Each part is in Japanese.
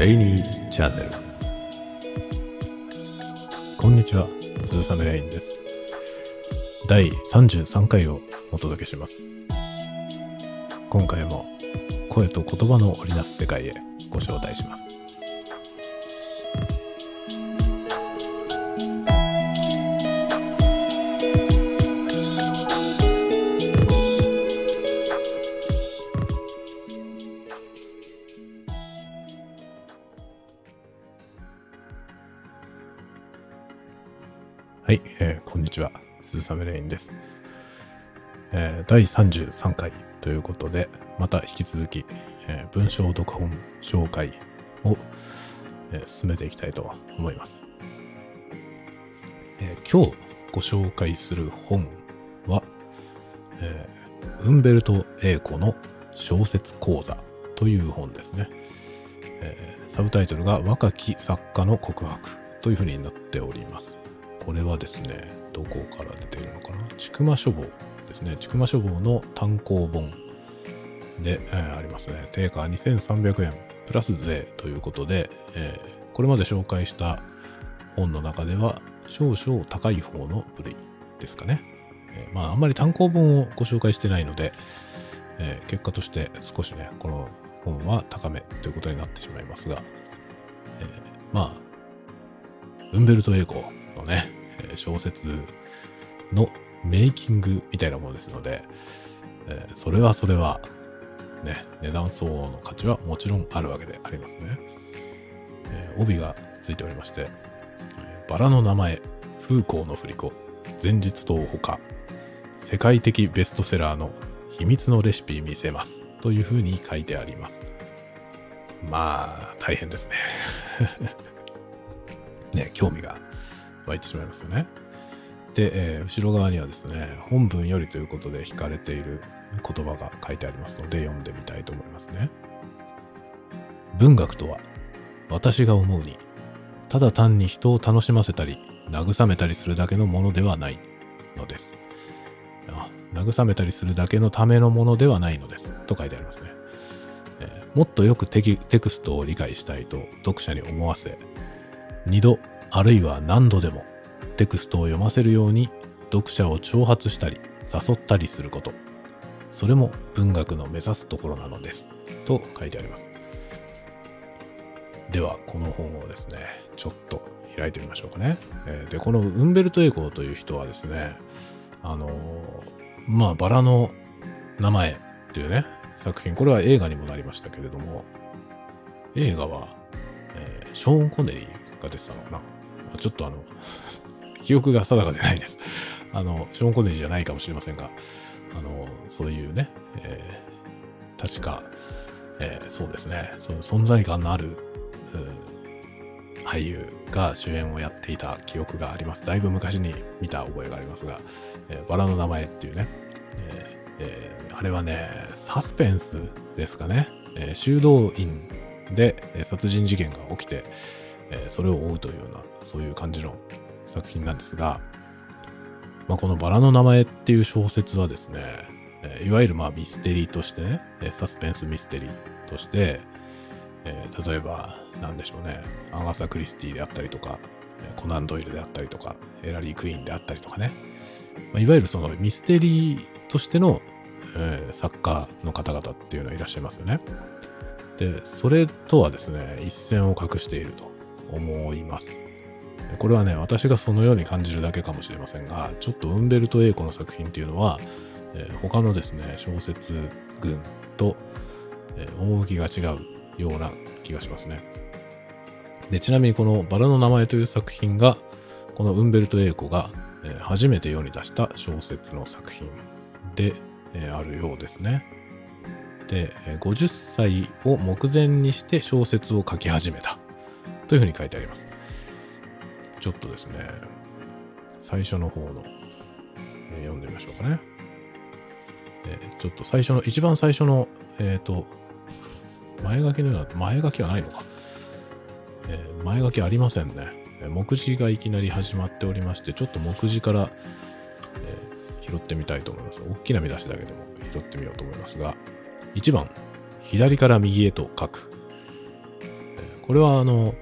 レイニーチャンネル。こんにちは。鈴雨レインです。第33回をお届けします。今回も声と言葉の織りなす世界へご招待します。は。鈴雨レインです。えー第33回ということで、また引き続き、えー文章読本紹介を、えー進めていきたいと思います。えー今日ご紹介する本は、えウンベルト・エーコの小説講座という本ですね。えサブタイトルが若き作家の告白というふうになっております。これはですね、どこから出ているのかな？ちくま書房ですね。ちくま書房の単行本で、えーありますね。定価2300円プラス税ということで、えーこれまで紹介した本の中では少々高い方の部類ですかね。えーまあ、あんまり単行本をご紹介してないので、え結果として少しね、この本は高めということになってしまいますが、えまあ、ウンベルト・エーコのね、小説のメイキングみたいなものですので、えーそれはそれは、ね、値段相応の価値はもちろんあるわけでありますね。えー帯がついておりまして、バラの名前、風光の振り子、前日と他、世界的ベストセラーの秘密のレシピ見せます。というふうに書いてあります。まあ、大変ですね。ね、興味が湧いてしまいますよね。で、えー後ろ側にはですね、本文よりということで引かれている言葉が書いてありますので読んでみたいと思いますね。文学とは、私が思うに、ただ単に人を楽しませたり、慰めたりするだけのものではないのです。あ慰めたりするだけのためのものではないのです。と書いてありますね。えーもっとよくテキテクストを理解したいと読者に思わせ、二度あるいは何度でもテクストを読ませるように読者を挑発したり誘ったりすること。それも文学の目指すところなのです。と書いてあります。では、この本をですね、ちょっと開いてみましょうかね。えで、このウンベルト・エコーという人はですね、あのまあ、バラの名前っていうね、作品、これは映画にもなりましたけれども、映画は、えーショーン・コネリーが出てたのかなちょっとあの、記憶が定かでないです。あの、ショーン・コネリーじゃないかもしれませんが、あの、そういうね、えー確か、えーそうですね、そういう存在感のある、俳優が主演をやっていた記憶があります。だいぶ昔に見た覚えがありますが、えーバラの名前っていうね、えーえーあれはね、サスペンスですかね。えー修道院でえー殺人事件が起きて、えそれを追うというような、そういう感じの作品なんですが、まあ、このバラの名前っていう小説はですね、えいわゆるまあミステリーとしてね、サスペンスミステリーとして、え例えば、なんでしょうね、アガサ・クリスティであったりとか、コナン・ドイルであったりとか、エラリー・クイーンであったりとかね、ま、いわゆるそのミステリーとしての、え作家の方々っていうのはいらっしゃいますよね。で、それとはですね、一線を画していると思います。これはね、私がそのように感じるだけかもしれませんが、ちょっとウンベルト・エーコの作品っていうのは、えー他のですね、小説群と、えー趣が違うような気がしますね。で、ちなみにこのバラの名前という作品が、このウンベルト・エーコが、えー初めて世に出した小説の作品で、えーあるようですね。で、50歳を目前にして小説を書き始めたというふうに書いてあります。ちょっとですね、最初の方の、えー読んでみましょうかね。えーちょっと最初の、一番最初の、えっ、と、前書きのような、前書きはないのか。え前書きありませんね。目次がいきなり始まっておりまして、ちょっと目次から、え拾ってみたいと思います。大きな見出しだけでも拾ってみようと思いますが、1番、左から右へと書く。えこれはあの、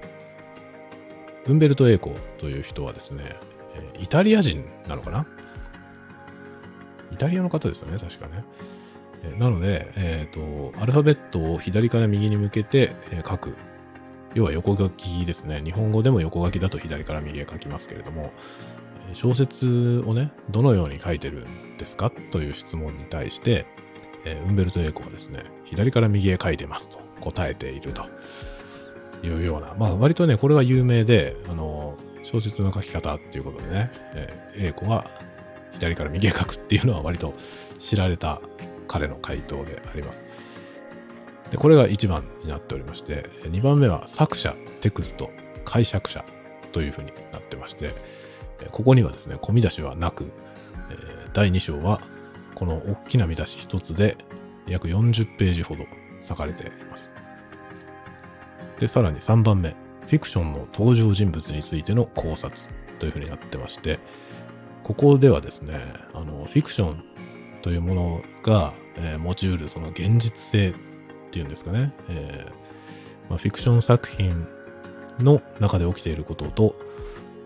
ウンベルト・エーコという人はですね、イタリア人なのかな？イタリアの方ですよね、確かね。なので、えっ、ー、と、アルファベットを左から右に向けて、書く。要は横書きですね。日本語でも横書きだと左から右へ書きますけれども、小説をね、どのように書いてるんですか？という質問に対して、え、ウンベルト・エーコはですね、左から右へ書いてますと答えているというような、まあ割とね、これは有名で、あの、小説の書き方っていうことでね、えー、エーコは左から右へ書くっていうのは割と知られた彼の回答であります。で、これが1番になっておりまして、2番目は作者、テクスト、解釈者というふうになってまして、ここにはですね、込み出しはなく、第2章はこの大きな見出し1つで約40ページほど割かれています。で、さらに3番目、フィクションの登場人物についての考察というふうになってまして、ここではですね、あの、フィクションというものが、えー、持ち得るその現実性っていうんですかね、えーまあ、フィクション作品の中で起きていることと、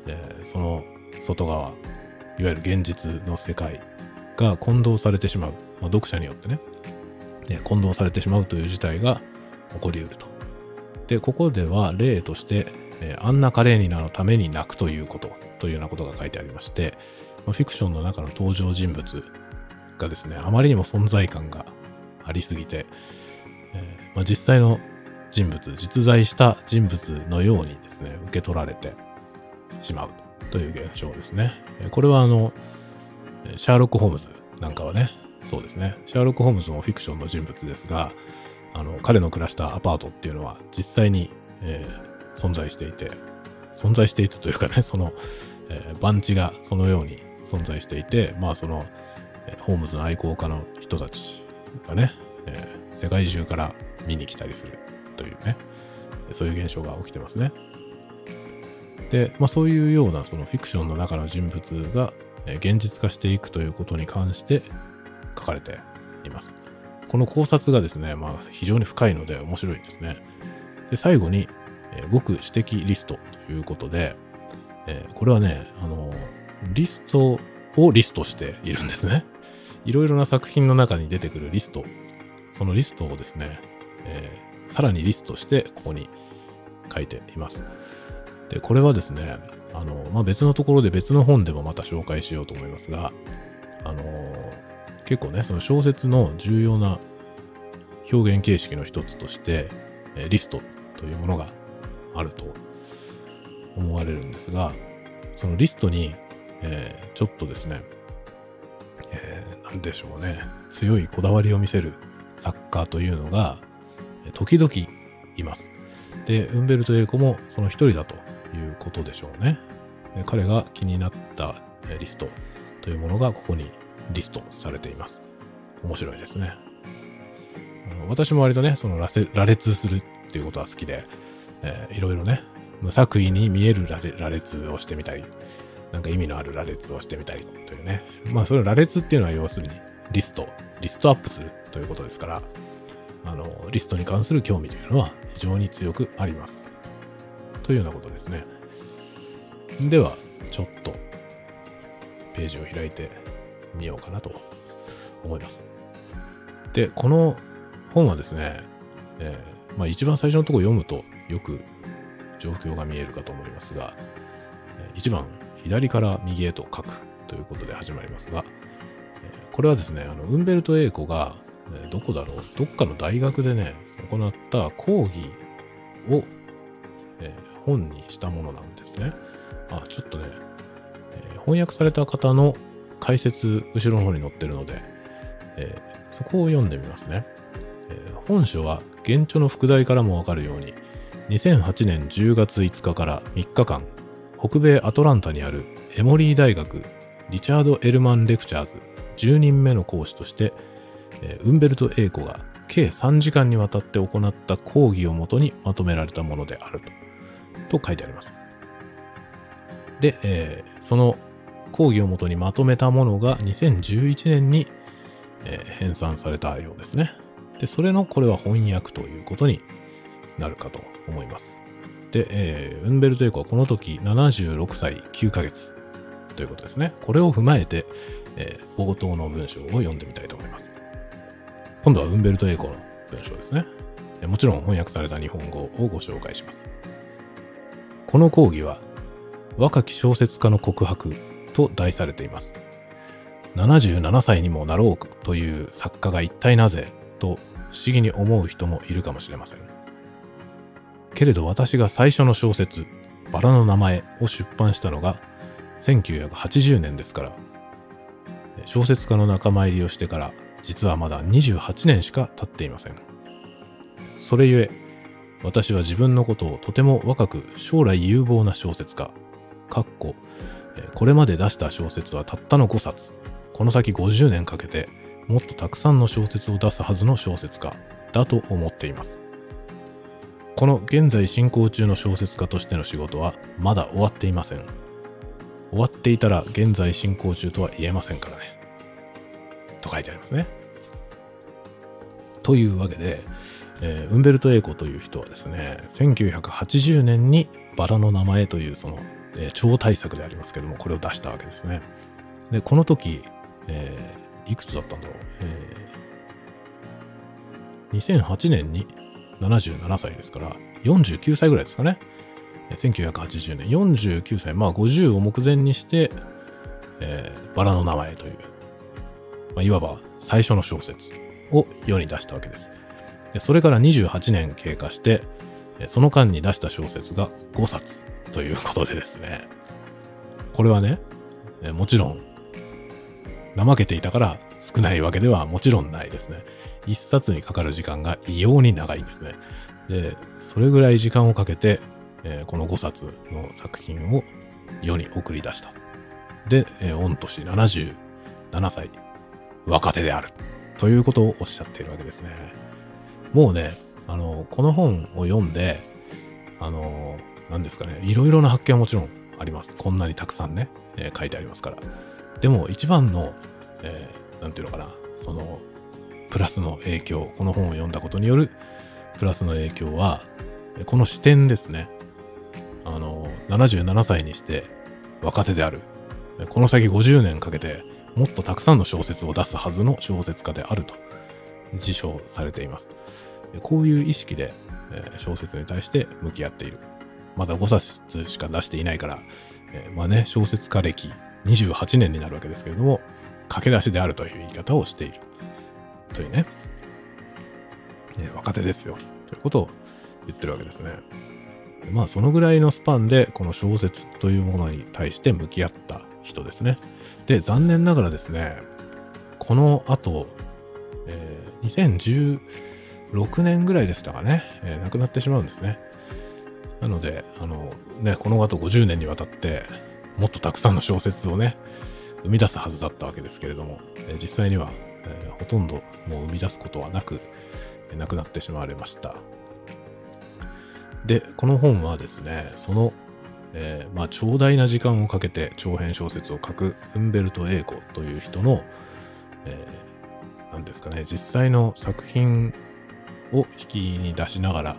えー、その外側、いわゆる現実の世界が混同されてしまう、まあ、読者によってね、ね、混同されてしまうという事態が起こりうると。で、ここでは例として、えー、アンナ・カレーニナのために泣くということというようなことが書いてありまして、まあ、フィクションの中の登場人物がですね、あまりにも存在感がありすぎて、えー、まあ、実際の人物、実在した人物のようにですね、受け取られてしまうという現象ですね。これはあの、シャーロック・ホームズなんかはね、そうですね。シャーロック・ホームズもフィクションの人物ですが、あの、彼の暮らしたアパートっていうのは実際に、えー、存在していて、存在していたというかね、その、えー、番地がそのように存在していて、まあその、えー、ホームズの愛好家の人たちがね、えー、世界中から見に来たりするというね、そういう現象が起きてますね。で、まあそういうようなそのフィクションの中の人物が現実化していくということに関して書かれています。この考察がですね、まあ非常に深いので面白いですね。で、最後に、えー、極指摘リストということで、えー、これはね、あのリストをリストしているんですね。いろいろな作品の中に出てくるリスト、そのリストをですね、えー、さらにリストしてここに書いています。で、これはですね、あの、まあ、別のところで別の本でもまた紹介しようと思いますが、あの結構ね、その小説の重要な表現形式の一つとして、えリストというものがあると思われるんですが、そのリストに、えー、ちょっとですね、えー、なんでしょうね、強いこだわりを見せる作家というのが、時々います。で、ウンベルト・エイコもその一人だということでしょうね。彼が気になったリストというものがここにリストされています。面白いですね。私も割とね、その羅列するっていうことは好きで、えー、いろいろね、無作為に見える羅列をしてみたり、なんか意味のある羅列をしてみたりというね。まあ、それ羅列っていうのは要するにリスト、リストアップするということですから、あの、リストに関する興味というのは非常に強くあります。というようなことですね。では、ちょっと、ページを開いてみようかなと思います。で、この本はですね、えー、まあ一番最初のとこ読むとよく状況が見えるかと思いますが、1番、左から右へと書くということで始まりますが、これはですね、あの、ウンベルト・エーコが、どこだろう、どっかの大学でね、行った講義を、えー、本にしたものなんですね。あ、ちょっとね、えー、翻訳された方の解説、後ろの方に載ってるので、えー、そこを読んでみますね。えー、本書は原著の副題からもわかるように、2008年10月5日から3日間、北米アトランタにあるエモリー大学リチャード・エルマン・レクチャーズ10人目の講師として、えー、ウンベルト・エイコが計3時間にわたって行った講義をもとにまとめられたものであると、と書いてあります。で、えー、その講義をもとにまとめたものが2011年に、えー、編纂されたようですね。で、それのこれは翻訳ということになるかと思います。で、えー、ウンベルト・エコはこの時76歳9ヶ月ということですね。これを踏まえて、えー、冒頭の文章を読んでみたいと思います。今度はウンベルト・エコの文章ですね。もちろん翻訳された日本語をご紹介します。この講義は、若き小説家の告白と題されています。77歳にもなろうという作家が一体なぜと不思議に思う人もいるかもしれません。けれど私が最初の小説、バラの名前を出版したのが1980年ですから、小説家の仲間入りをしてから実はまだ28年しか経っていません。それゆえ、私は自分のことをとても若く将来有望な小説家、かっこ、これまで出した小説はたったの5冊、この先50年かけてもっとたくさんの小説を出すはずの小説家だと思っています。この現在進行中の小説家としての仕事はまだ終わっていません。終わっていたら現在進行中とは言えませんからね。と書いてありますね。というわけで、えー、ウンベルト・エーコという人はですね、1980年にバラの名前というその、えー、超大作でありますけども、これを出したわけですね。で、この時、えー、いくつだったんだろう。えー、2008年に77歳ですから、49歳ぐらいですかね。1980年、49歳、まあ50を目前にして、えー、バラの名前という、まあ、いわば最初の小説を世に出したわけです。でそれから28年経過して、その間に出した小説が5冊ということでですね、これはね、もちろん、怠けていたから少ないわけではもちろんないですね。一冊にかかる時間が異様に長いんですね。で、それぐらい時間をかけて、え、この5冊の作品を世に送り出した。で、え、御年77歳、若手である。ということをおっしゃっているわけですね。もうね、あの、この本を読んで、あの、何ですかね、いろいろな発見はもちろんあります。こんなにたくさんね、えー、書いてありますから。でも一番の、えー、なんていうのかな、その、プラスの影響、この本を読んだことによるプラスの影響は、この視点ですね。あの、77歳にして若手である。この先50年かけてもっとたくさんの小説を出すはずの小説家であると自称されています。こういう意識で小説に対して向き合っている。まだ5冊しか出していないから、えまあね、小説家歴28年になるわけですけれども、駆け出しであるという言い方をしている。というね。ね若手ですよ。ということを言ってるわけですね。まあそのぐらいのスパンでこの小説というものに対して向き合った人ですね。で、残念ながらですね、この後、えー、2016年ぐらいでしたかね、えー、亡くなってしまうんですね。なので、あの、ね、この後50年にわたって、もっとたくさんの小説をね、生み出すはずだったわけですけれども、え、実際には、え、ほとんどもう生み出すことはなく、えー、亡くなってしまわれました。で、この本はですね、その、えー、まあ、長大な時間をかけて長編小説を書くウンベルト・エーコという人の、えー、なんですかね、実際の作品を引きに出しながら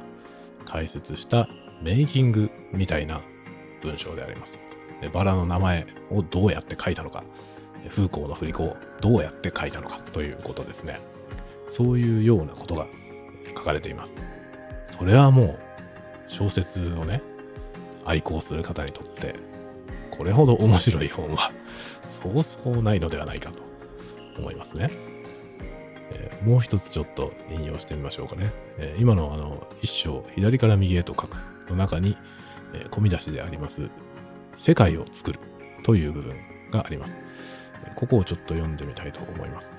解説したメイキングみたいな文章であります。バラの名前をどうやって書いたのか、風光の振り子をどうやって書いたのかということですね。そういうようなことが書かれています。それはもう小説をね、愛好する方にとって、これほど面白い本はそうそうないのではないかと思いますね。えー、もう一つちょっと引用してみましょうかね。えー、今のあの一章、左から右へと書くの中に、えー、込み出しであります、世界を作るという部分があります。ここをちょっと読んでみたいと思います。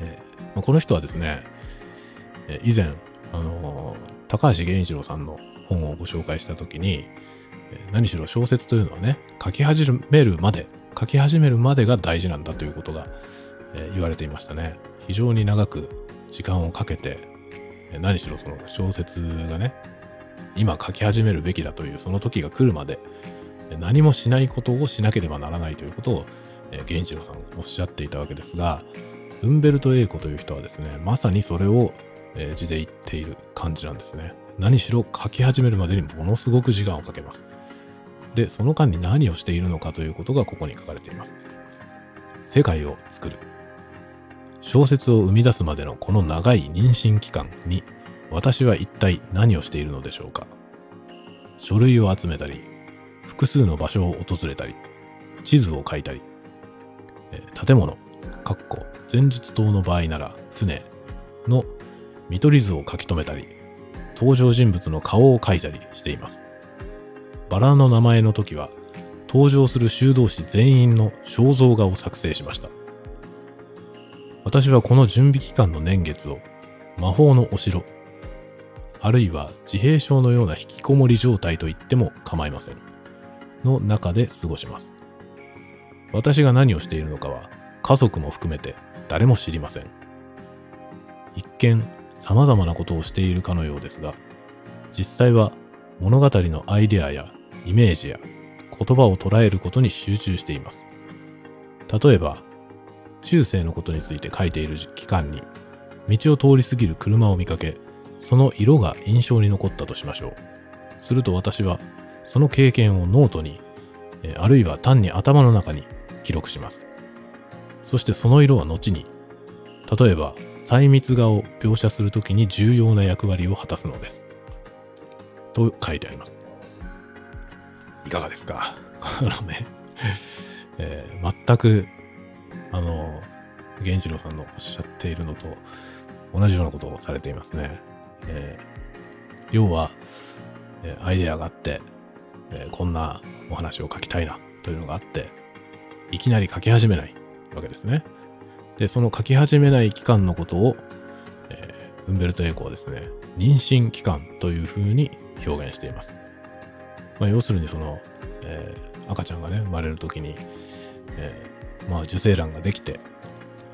えまあ、この人はですね、え以前、あの高橋源一郎さんの本をご紹介した時に、何しろ小説というのはね、書き始めるまで、書き始めるまでが大事なんだということが、え言われていましたね。非常に長く時間をかけて、何しろその小説がね、今書き始めるべきだというその時が来るまで、何もしないことをしなければならないということを、え源一郎さんおっしゃっていたわけですが、ウンベルト・エーコという人はですね、まさにそれを、字で言っている感じなんですね。何しろ書き始めるまでにものすごく時間をかけます。で、その間に何をしているのかということがここに書かれています。世界を作る。小説を生み出すまでのこの長い妊娠期間に私は一体何をしているのでしょうか書類を集めたり、複数の場所を訪れたり、地図を書いたり、建物、かっこ前述島の場合なら船の見取り図を書き留めたり、登場人物の顔を描いたりしています。バラの名前の時は、登場する修道士全員の肖像画を作成しました。私はこの準備期間の年月を魔法のお城、あるいは自閉症のような引きこもり状態と言っても構いません。の中で過ごします。私が何をしているのかは家族も含めて誰も知りません。一見様々なことをしているかのようですが、実際は物語のアイデアやイメージや言葉を捉えることに集中しています。例えば、中世のことについて書いている期間に、道を通り過ぎる車を見かけ、その色が印象に残ったとしましょう。すると私は、その経験をノートに、あるいは単に頭の中に記録します。そしてその色は後に、例えば細密画を描写するときに重要な役割を果たすのです。と書いてあります。いかがですか？あのね、えー、全く、あの、源一郎さんのおっしゃっているのと同じようなことをされていますね。えー、要は、えー、アイデアがあって、えー、こんなお話を書きたいなというのがあって、いきなり書き始めないわけですね。で、その書き始めない期間のことを、えー、ウンベルト・エコはですね、妊娠期間というふうに表現しています。まあ、要するにその、えー、赤ちゃんがね、生まれる時に、えー、まあ、受精卵ができて、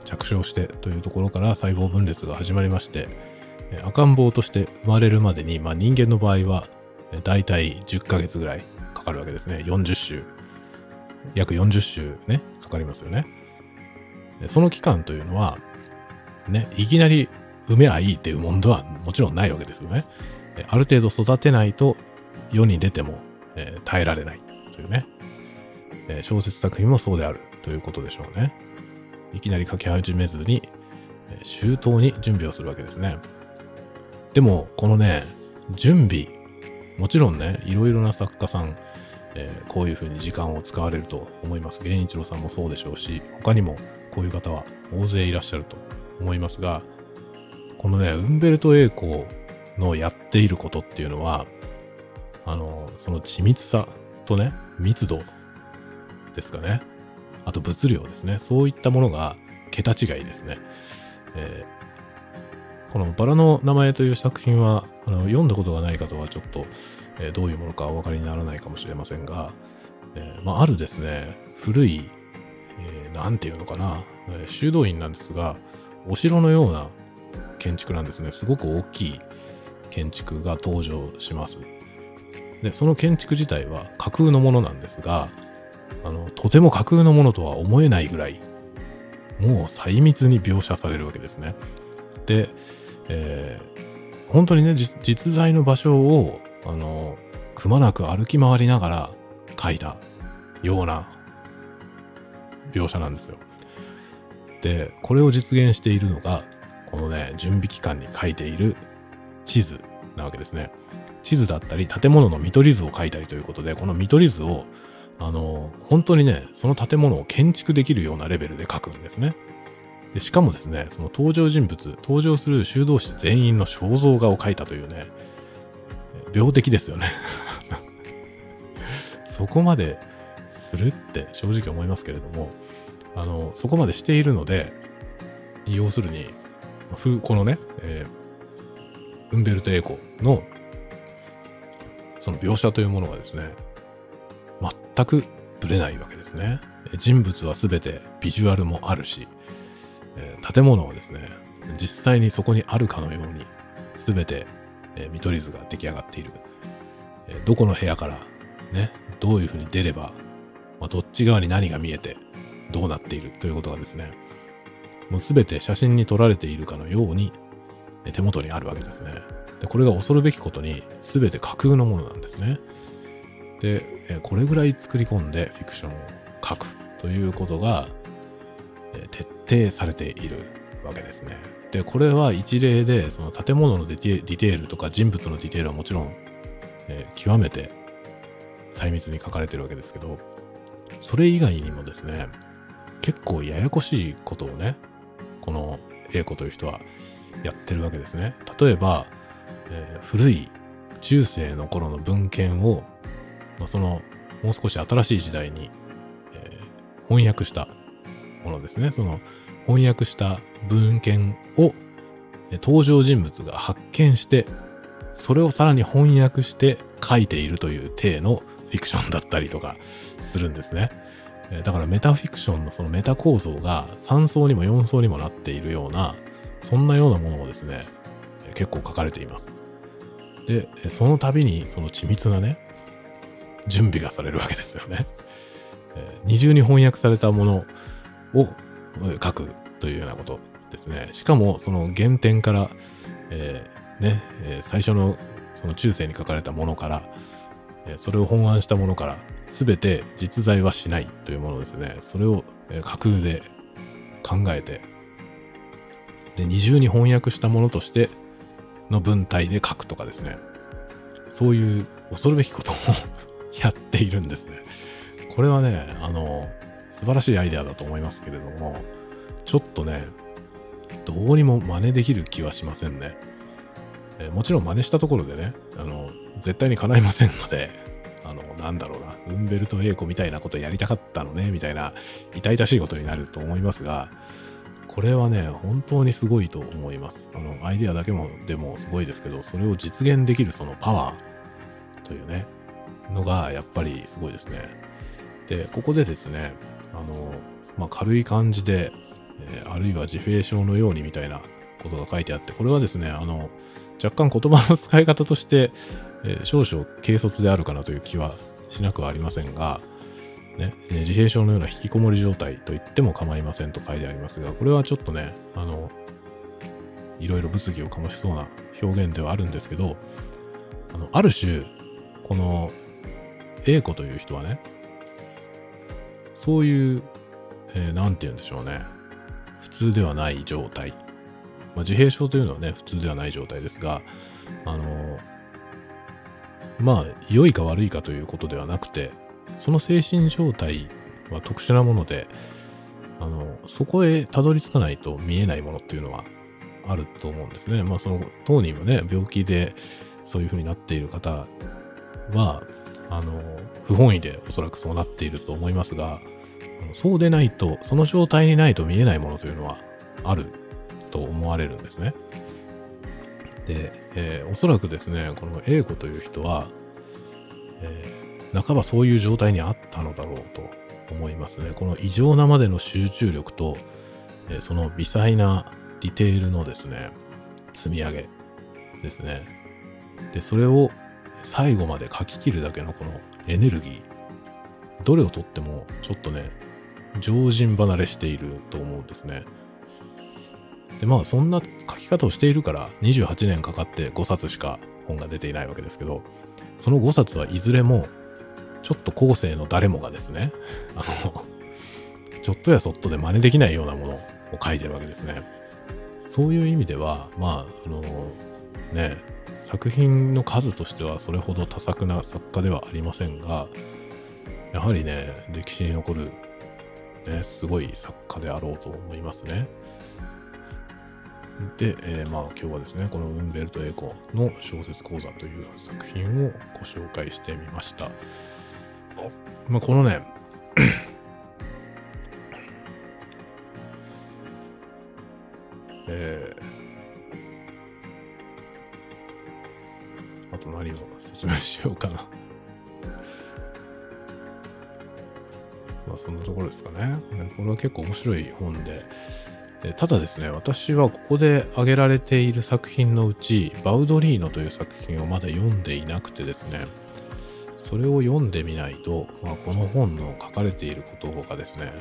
着床してというところから細胞分裂が始まりまして、赤ん坊として生まれるまでに、まあ、人間の場合は、えー、大体10ヶ月ぐらいかかるわけですね。40週。約40週ね、かかりますよね。その期間というのは、ね、いきなり産めばいいっていうもんではもちろんないわけですよね。ある程度育てないと世に出ても、えー、耐えられないというね、小説作品もそうであるということでしょうね。いきなり書き始めずに、え、周到に準備をするわけですね。でも、このね、準備、もちろんね、いろいろな作家さん、えー、こういうふうに時間を使われると思います。源一郎さんもそうでしょうし、他にもこういう方は大勢いらっしゃると思いますが、このね、ウンベルト・エーコのやっていることっていうのは、あの、その緻密さとね、密度ですかね。あと物量ですね。そういったものが桁違いですね。え、このバラの名前という作品は、あの読んだことがない方はちょっと、えー、どういうものかお分かりにならないかもしれませんが、えー、まあ、あるですね、古い、えー、なんていうのかな、えー、修道院なんですが、お城のような建築なんですね。すごく大きい建築が登場します。で、その建築自体は架空のものなんですが、あの、とても架空のものとは思えないぐらい、もう細密に描写されるわけですね。で、えー、本当にね、実在の場所を、あの、くまなく歩き回りながら描いたような描写なんですよ。で、これを実現しているのが、このね、準備期間に書いている地図なわけですね。地図だったり、建物の見取り図を書いたりということで、この見取り図を、あの、本当にね、その建物を建築できるようなレベルで書くんですね。でしかもですね、その登場人物、登場する修道士全員の肖像画を描いたというね、病的ですよね そこまでするって正直思いますけれども、あの、そこまでしているので、要するに、このね、えー、ウンベルト・エーコのその描写というものがですね、全くぶれないわけですね。人物は全てビジュアルもあるし、えー、建物はですね、実際にそこにあるかのように全て、えー、見取り図が出来上がっている。えー、どこの部屋からね、どういうふうに出れば、まあ、どっち側に何が見えてどうなっているということがですね、もう全て写真に撮られているかのようにえ、手元にあるわけですね。で、これが恐るべきことに全て架空のものなんですね。でえ、これぐらい作り込んでフィクションを書くということが徹底されているわけですね。で、これは一例で、その建物のディテールとか人物のディテールはもちろん、えー、極めて細密に書かれてるわけですけど、それ以外にもですね、結構ややこしいことをね、この A 子という人はやってるわけですね。例えば、えー、古い中世の頃の文献を、まあ、そのもう少し新しい時代に、えー、翻訳したものですね。その翻訳した文献を登場人物が発見して、それをさらに翻訳して書いているという体のフィクションだったりとかするんですね。だからメタフィクションのそのメタ構造が3層にも4層にもなっているような、そんなようなものをですね、結構書かれています。で、その度にその緻密なね、準備がされるわけですよね。二重に翻訳されたものを書くというようなことですね。しかも、その原点から、えー、ね、え最初のその中世に書かれたものから、えそれを本案したものから、すべて実在はしないというものですね。それを、架空で考えて、で、二重に翻訳したものとしての文体で書くとかですね。そういう恐るべきことを やっているんですね。これはね、あの、素晴らしいアイデアだと思いますけれども、ちょっとね、どうにも真似できる気はしませんね。えー、もちろん真似したところでね、あの、絶対に叶いませんので、あの、なんだろうな、ウンベルト・エイコみたいなことやりたかったのね、みたいな、痛々しいことになると思いますが、これはね、本当にすごいと思います。あの、アイデアだけも、でもすごいですけど、それを実現できるそのパワーというね、のが、やっぱりすごいですね。で、ここでですね、あの、まあ、軽い感じで、えー、あるいは自閉症のようにみたいなことが書いてあって、これはですね、あの、若干言葉の使い方として、えー、少々軽率であるかなという気はしなくはありませんが、ね、自閉症のような引きこもり状態と言っても構いませんと書いてありますが、これはちょっとね、あの、いろいろ物議を醸しそうな表現ではあるんですけど、あの、ある種、この A 子という人はね、そういう、えー、て言うんでしょうね。普通ではない状態。まあ、自閉症というのはね、普通ではない状態ですが、あのまあ、良いか悪いかということではなくて、その精神状態は特殊なもので、あの、そこへたどり着かないと見えないものっていうのはあると思うんですね。まあ、その当人もね、病気でそういう風になっている方は、あの、不本意でおそらくそうなっていると思いますが、そうでないと、その状態にないと見えないものというのはあると思われるんですね。で、えー、おそらくですね、この A 子という人は、えー、半ばそういう状態にあったのだろうと思いますね。この異常なまでの集中力と、えー、その微細なディテールのですね、積み上げですね。で、それを最後まで書き切るだけのこのエネルギー。どれをとってもちょっとね、常人離れしていると思うんですね。で、まあそんな書き方をしているから28年かかって5冊しか本が出ていないわけですけど、その5冊はいずれもちょっと後世の誰もがですね、あの、ちょっとやそっとで真似できないようなものを書いてるわけですね。そういう意味では、まあ、あの、ね、作品の数としてはそれほど多作な作家ではありませんが、やはりね、歴史に残る、ね、すごい作家であろうと思いますね。で、えー、まあ今日はですね、このウンベルト・エコの小説講座という作品をご紹介してみました。まあこのね、えー、何を説明しようかな。まあそんなところですかね。これは結構面白い本で、ただですね、私はここで挙げられている作品のうち、バウドリーノという作品をまだ読んでいなくてですね、それを読んでみないと、まあ、この本の書かれていることがですね、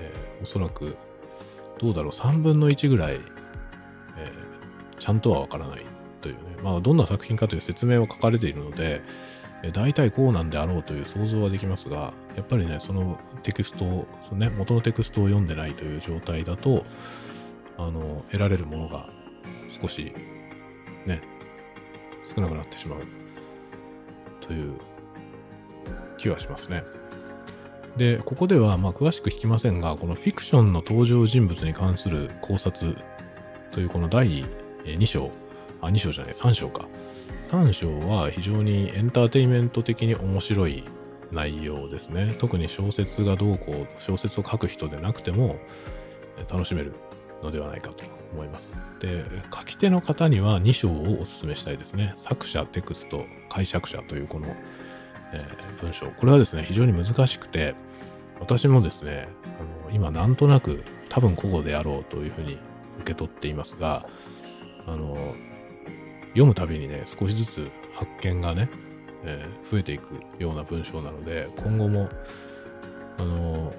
えー、おそらく、どうだろう、3分の1ぐらい、えちゃんとはわからない、まあ、どんな作品かという説明は書かれているので、え大体こうなんであろうという想像はできますが、やっぱりね、そのテキストを、そのね、元のテクストを読んでないという状態だと、あの、得られるものが少し、ね、少なくなってしまうという気はしますね。で、ここでは、まあ、詳しく聞きませんが、このフィクションの登場人物に関する考察というこの第2章、あ、2章じゃない、3章か。3章は非常にエンターテインメント的に面白い内容ですね。特に小説がどうこう、小説を書く人でなくても楽しめるのではないかと思います。で、書き手の方には2章をお勧めしたいですね。作者、テクスト、解釈者というこの、えー、文章。これはですね、非常に難しくて、私もですね、あの今なんとなく多分古語であろうというふうに受け取っていますが、あの、読むたびにね、少しずつ発見がね、えー、増えていくような文章なので、今後も、あの、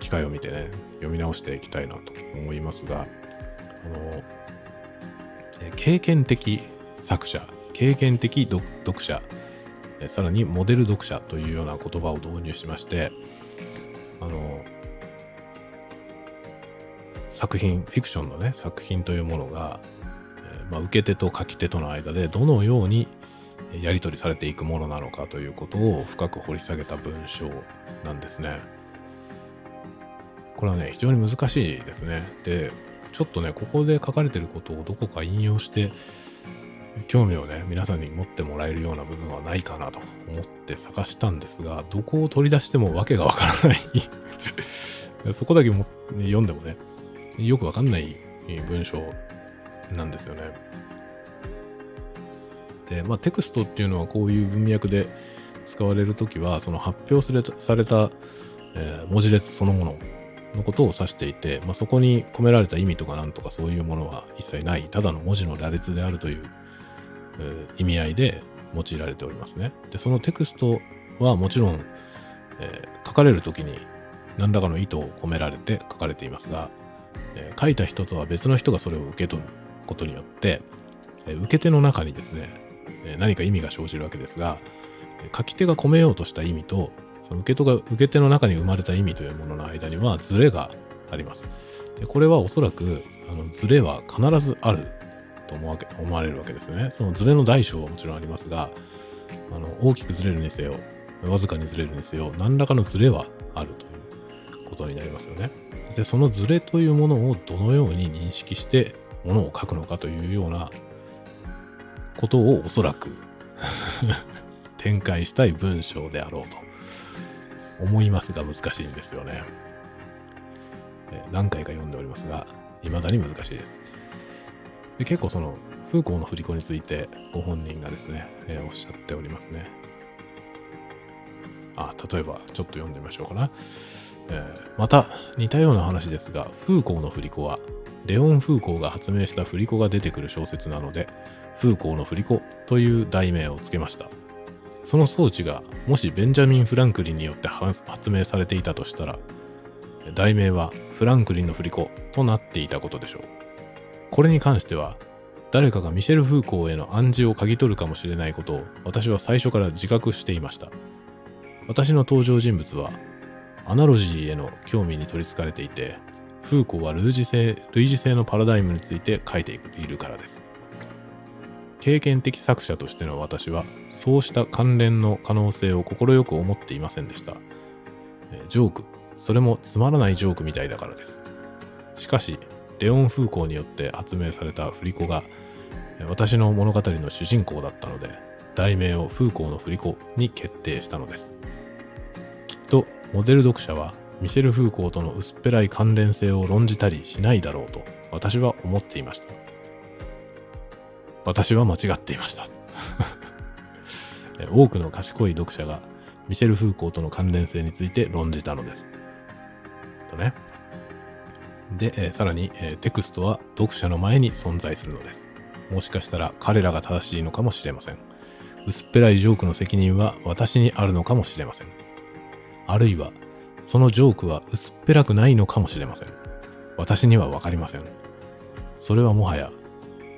機会を見てね、読み直していきたいなと思いますが、あの、えー、経験的作者、経験的読者、えー、さらにモデル読者というような言葉を導入しまして、あの、作品、フィクションのね、作品というものが、まあ、受け手と書き手との間でどのようにやり取りされていくものなのかということを深く掘り下げた文章なんですね。これはね、非常に難しいですね。で、ちょっとね、ここで書かれてることをどこか引用して、興味をね、皆さんに持ってもらえるような部分はないかなと思って探したんですが、どこを取り出してもわけがわからない そこだけも読んでもね、よくわかんない文章なんですよね。で、まあ、テクストっていうのはこういう文脈で使われるときは、その発表された、えー、文字列そのもののことを指していて、まあ、そこに込められた意味とかなんとかそういうものは一切ない、ただの文字の羅列であるという、意味合いで用いられておりますね。で、そのテクストはもちろん、えー、書かれるときに何らかの意図を込められて書かれていますが、えー、書いた人とは別の人がそれを受け取ることによって、受け手の中にですね、何か意味が生じるわけですが、書き手が込めようとした意味と、その受け手が受け手の中に生まれた意味というものの間にはズレがあります。でこれはおそらく、あのズレは必ずあると思わけ思われるわけですね。そのズレの大小はもちろんありますが、あの大きくずれるにせよ、わずかにずれるにせよ、何らかのズレはあるということになりますよね。で、そのズレというものをどのように認識してものを書くのかというようなことをおそらく 展開したい文章であろうと思いますが難しいんですよね。何回か読んでおりますが、未だに難しいです。で結構その、フーコーの振り子についてご本人がですね、えー、おっしゃっておりますね。あ、例えばちょっと読んでみましょうかな。えー、また似たような話ですが、フーコーの振り子はレオン・フーコーが発明した振り子が出てくる小説なので、フーコーの振り子という題名をつけました。その装置がもしベンジャミン・フランクリンによって発明されていたとしたら、題名はフランクリンの振り子となっていたことでしょう。これに関しては、誰かがミシェル・フーコーへの暗示を嗅ぎ取るかもしれないことを私は最初から自覚していました。私の登場人物は、アナロジーへの興味に取りつかれていて、フーコーは類似性類似性のパラダイムについて書いているからです。経験的作者としての私は、そうした関連の可能性を快く思っていませんでした。ジョーク、それもつまらないジョークみたいだからです。しかし、レオン・フーコーによって発明された振り子が、私の物語の主人公だったので、題名をフーコーの振り子に決定したのです。きっと、モデル読者はミシェル・フーコーとの薄っぺらい関連性を論じたりしないだろうと私は思っていました。私は間違っていました。多くの賢い読者がミシェル・フーコーとの関連性について論じたのです。とね。で、え、さらに、え、テクストは読者の前に存在するのです。もしかしたら彼らが正しいのかもしれません。薄っぺらいジョークの責任は私にあるのかもしれません。あるいはそのジョークは薄っぺらくないのかもしれません。私にはわかりません。それはもはや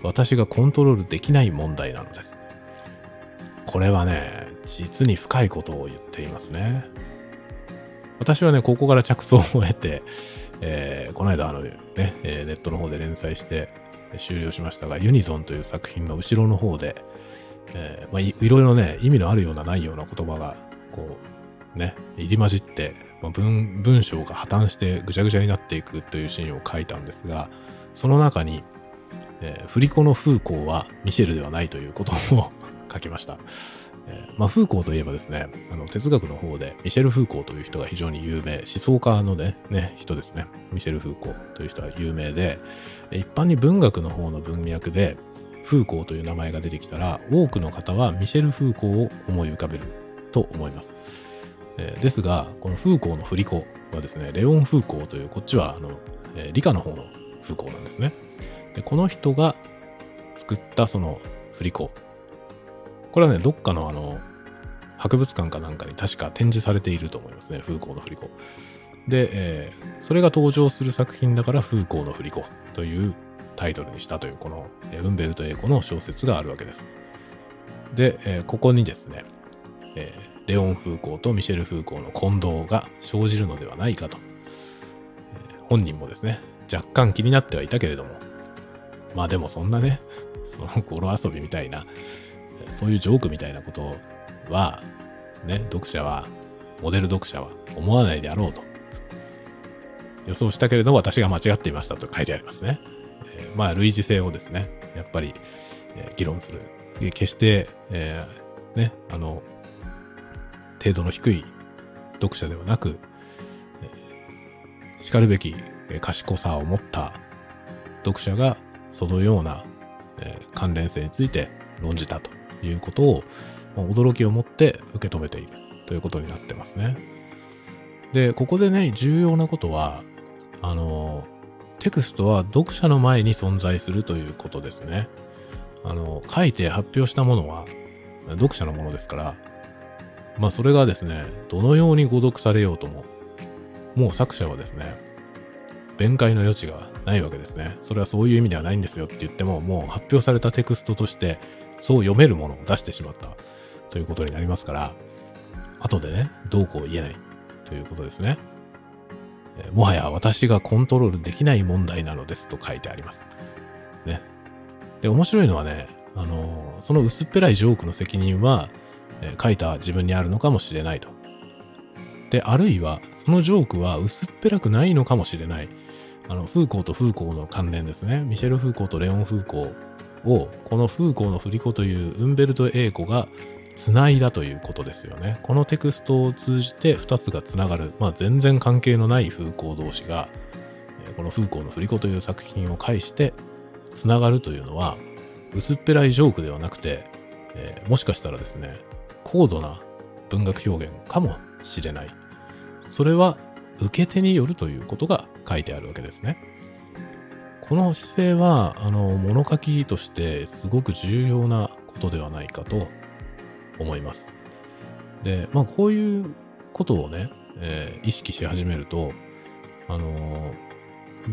私がコントロールできない問題なのです。これはね、実に深いことを言っていますね。私はね、ここから着想を得て、えー、この間あのね、え、ネットの方で連載して終了しましたが、ユニゾンという作品の後ろの方で、えー、まあい、いろいろね、意味のあるようなないような言葉が、こう、ね、入り混じって、文文章が破綻してぐちゃぐちゃになっていくというシーンを書いたんですが、その中に、えー、振り子の風光はミシェルではないということを 書きました。えー、まあ、フーコーといえばですね、あの、哲学の方で、ミシェル・フーコーという人が非常に有名、思想家のね、ね、人ですね。ミシェル・フーコーという人は有名で、一般に文学の方の文脈で、フーコーという名前が出てきたら、多くの方はミシェル・フーコーを思い浮かべると思います。えー、ですが、このフーコーの振り子はですね、レオン・フーコーという、こっちは、あの、えー、理科の方のフーコーなんですね。で、この人が作ったその振り子これはね、どっかのあの、博物館かなんかに確か展示されていると思いますね。風光の振り子。で、えー、それが登場する作品だから風光の振り子というタイトルにしたという、この、えウンベルト・エイコの小説があるわけです。で、えー、ここにですね、えー、レオン・フーコーとミシェル・フーコーの混同が生じるのではないかと、えー、本人もですね、若干気になってはいたけれども、まあでもそんなね、その語呂遊びみたいな、そういうジョークみたいなことは、ね、読者は、モデル読者は思わないであろうと。予想したけれど私が間違っていましたと書いてありますね。えー、まあ、類似性をですね、やっぱり、えー、議論する。決して、えー、ね、あの、程度の低い読者ではなく、えー、叱るべき賢さを持った読者がそのような、関連性について論じたということを、驚きを持って受け止めているということになってますね。で、ここでね、重要なことは、あの、テクストは読者の前に存在するということですね。あの、書いて発表したものは読者のものですから、まあそれがですね、どのように誤読されようとも、もう作者はですね、弁解の余地がないわけですね。それはそういう意味ではないんですよって言っても、もう発表されたテクストとしてそう読めるものを出してしまったということになりますから、後でね、どうこう言えないということですね。もはや私がコントロールできない問題なのですと書いてあります。ね。で、面白いのはね、あの、その薄っぺらいジョークの責任は、書いた自分にあるのかもしれないと。で、あるいは、そのジョークは薄っぺらくないのかもしれない。あの、フーコーとフーコーの関連ですね。ミシェル・フーコーとレオン・フーコーをこの風光の振り子というウンベルト・エーコが繋いだということですよね。このテクストを通じて2つが繋がる、まあ、全然関係のない風光同士が、この風光の振り子という作品を介して繋がるというのは、薄っぺらいジョークではなくて、えー、もしかしたらですね、高度な文学表現かもしれない。それは受け手によるということが書いてあるわけですね。この姿勢は、あの、物書きとしてすごく重要なことではないかと思います。で、まあ、こういうことをね、えー、意識し始めると、あのー、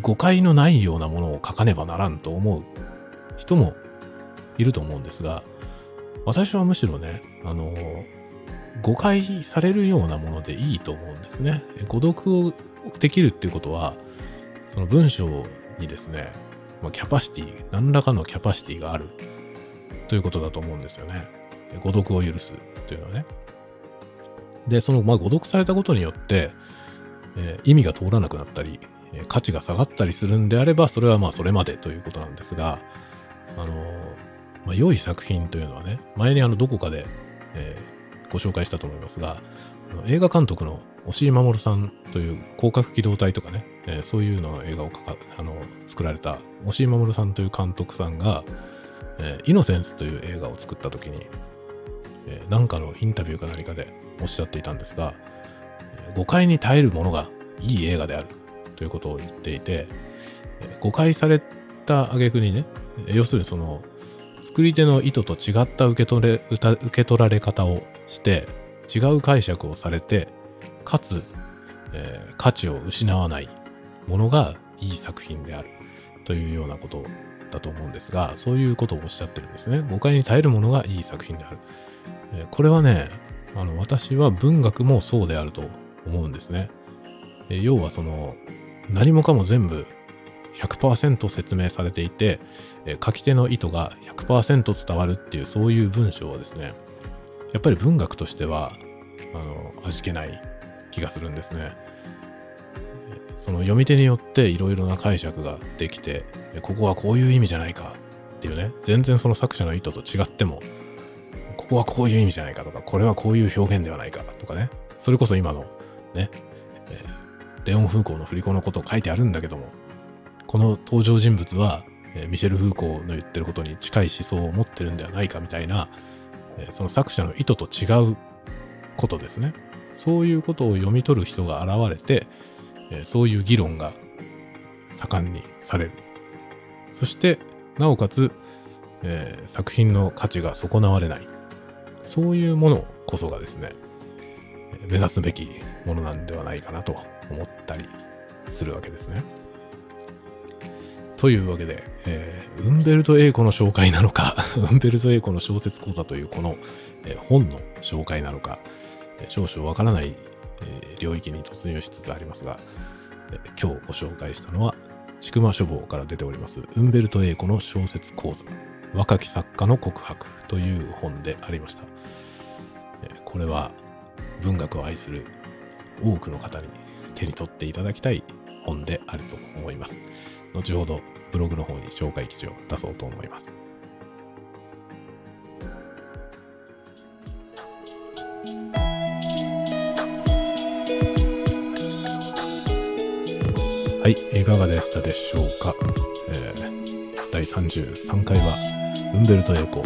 誤解のないようなものを書かねばならんと思う人もいると思うんですが、私はむしろね、あの、誤解されるようなものでいいと思うんですね。誤読をできるっていうことは、その文章にですね、まあ、キャパシティ、何らかのキャパシティがあるということだと思うんですよね。誤読を許すというのはね。で、その、まあ、誤読されたことによって、えー、意味が通らなくなったり、え、価値が下がったりするんであれば、それはまあそれまでということなんですが、あのー、まあ、良い作品というのはね、前にあの、どこかで、えご紹介したと思いますが、映画監督の押井守さんという広角機動隊とかね、えー、そういうの映画をかかあの作られた押井守さんという監督さんが、えー、イノセンスという映画を作った時に、えー、なんかのインタビューか何かでおっしゃっていたんですが、誤解に耐えるものがいい映画であるということを言っていて、誤解された挙句にね、要するにその、作り手の意図と違った受け取れ、受け取られ方をして、違う解釈をされて、かつ、えー、価値を失わないものがいい作品であるというようなことったと思うんですが、そういうことをおっしゃってるんですね。誤解に耐えるものがいい作品である。えー、これはね、あの、私は文学もそうであると思うんですね。えー、要はその、何もかも全部100%説明されていて、え、書き手の意図が100%伝わるっていうそういう文章はですね、やっぱり文学としては、あの、味気ない気がするんですね。その読み手によっていろいろな解釈ができて、ここはこういう意味じゃないかっていうね、全然その作者の意図と違っても、ここはこういう意味じゃないかとか、これはこういう表現ではないかとかね、それこそ今のね、え、レオン・フーコーの振り子のことを書いてあるんだけども、この登場人物は、え、ミシェル・フーコーの言ってることに近い思想を持ってるんではないかみたいな、え、その作者の意図と違うことですね。そういうことを読み取る人が現れて、えそういう議論が盛んにされる。そして、なおかつ、えー、作品の価値が損なわれない。そういうものこそがですね、目指すべきものなんではないかなと思ったりするわけですね。というわけで、えー、ウンベルト・エイコの紹介なのか、ウンベルト・エイコの小説講座というこの、えー、本の紹介なのか、え、少々わからないえ領域に突入しつつありますが、え今日ご紹介したのは、ちくま書房から出ております、ウンベルト・エイコの小説講座、若き作家の告白という本でありました。えこれは文学を愛する多くの方に手に取っていただきたい本であると思います。後ほどブログの方に紹介記事を出そうと思います。はい、いかがでしたでしょうか？えー、第33回は、ウンベルト・エコ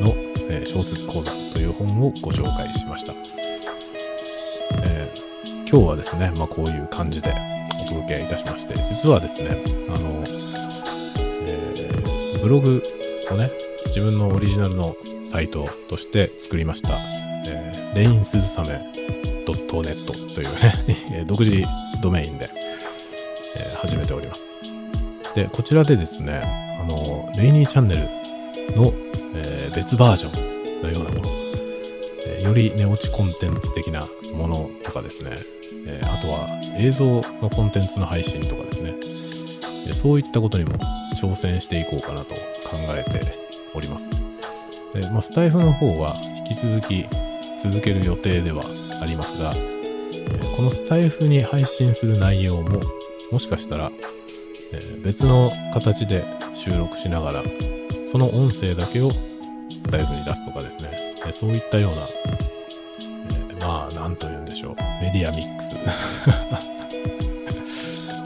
の、えー、小説講座という本をご紹介しました。えー、今日はですね、まあこういう感じでお届けいたしまして、実はですね、あの、ブログをね、自分のオリジナルのサイトとして作りました。えー、レインスズサメ .net というね 独自ドメインで、えー、始めております。で、こちらでですね、あの、レイニーチャンネルの、えー、別バージョンのようなもの、えー、より寝落ちコンテンツ的なものとかですね、えあとは映像のコンテンツの配信とかですね、そういったことにも挑戦していこうかなと考えております。で、まあ、スタイフの方は引き続き続ける予定ではありますが、このスタイフに配信する内容ももしかしたら、別の形で収録しながら、その音声だけをスタイフに出すとかですね、そういったような、え、まあ、なんと言うんでしょう、メディアミックス。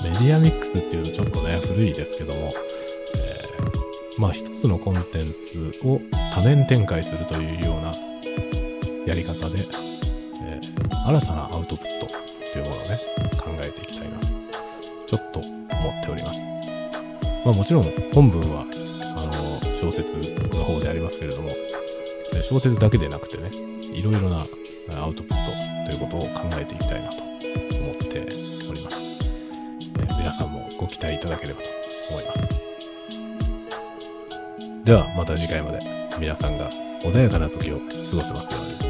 メディアミックスっていうとちょっとね、古いですけども、まあ一つのコンテンツを多面展開するというようなやり方で、えー、新たなアウトプットというものをね、考えていきたいなとちょっと思っております。まあもちろん本文は、あの、小説の方でありますけれども、小説だけでなくてね、いろいろなアウトプットということを考えていきたいなと思っております。皆さんもご期待いただければと思います。ではまた次回まで皆さんが穏やかな時を過ごせますように。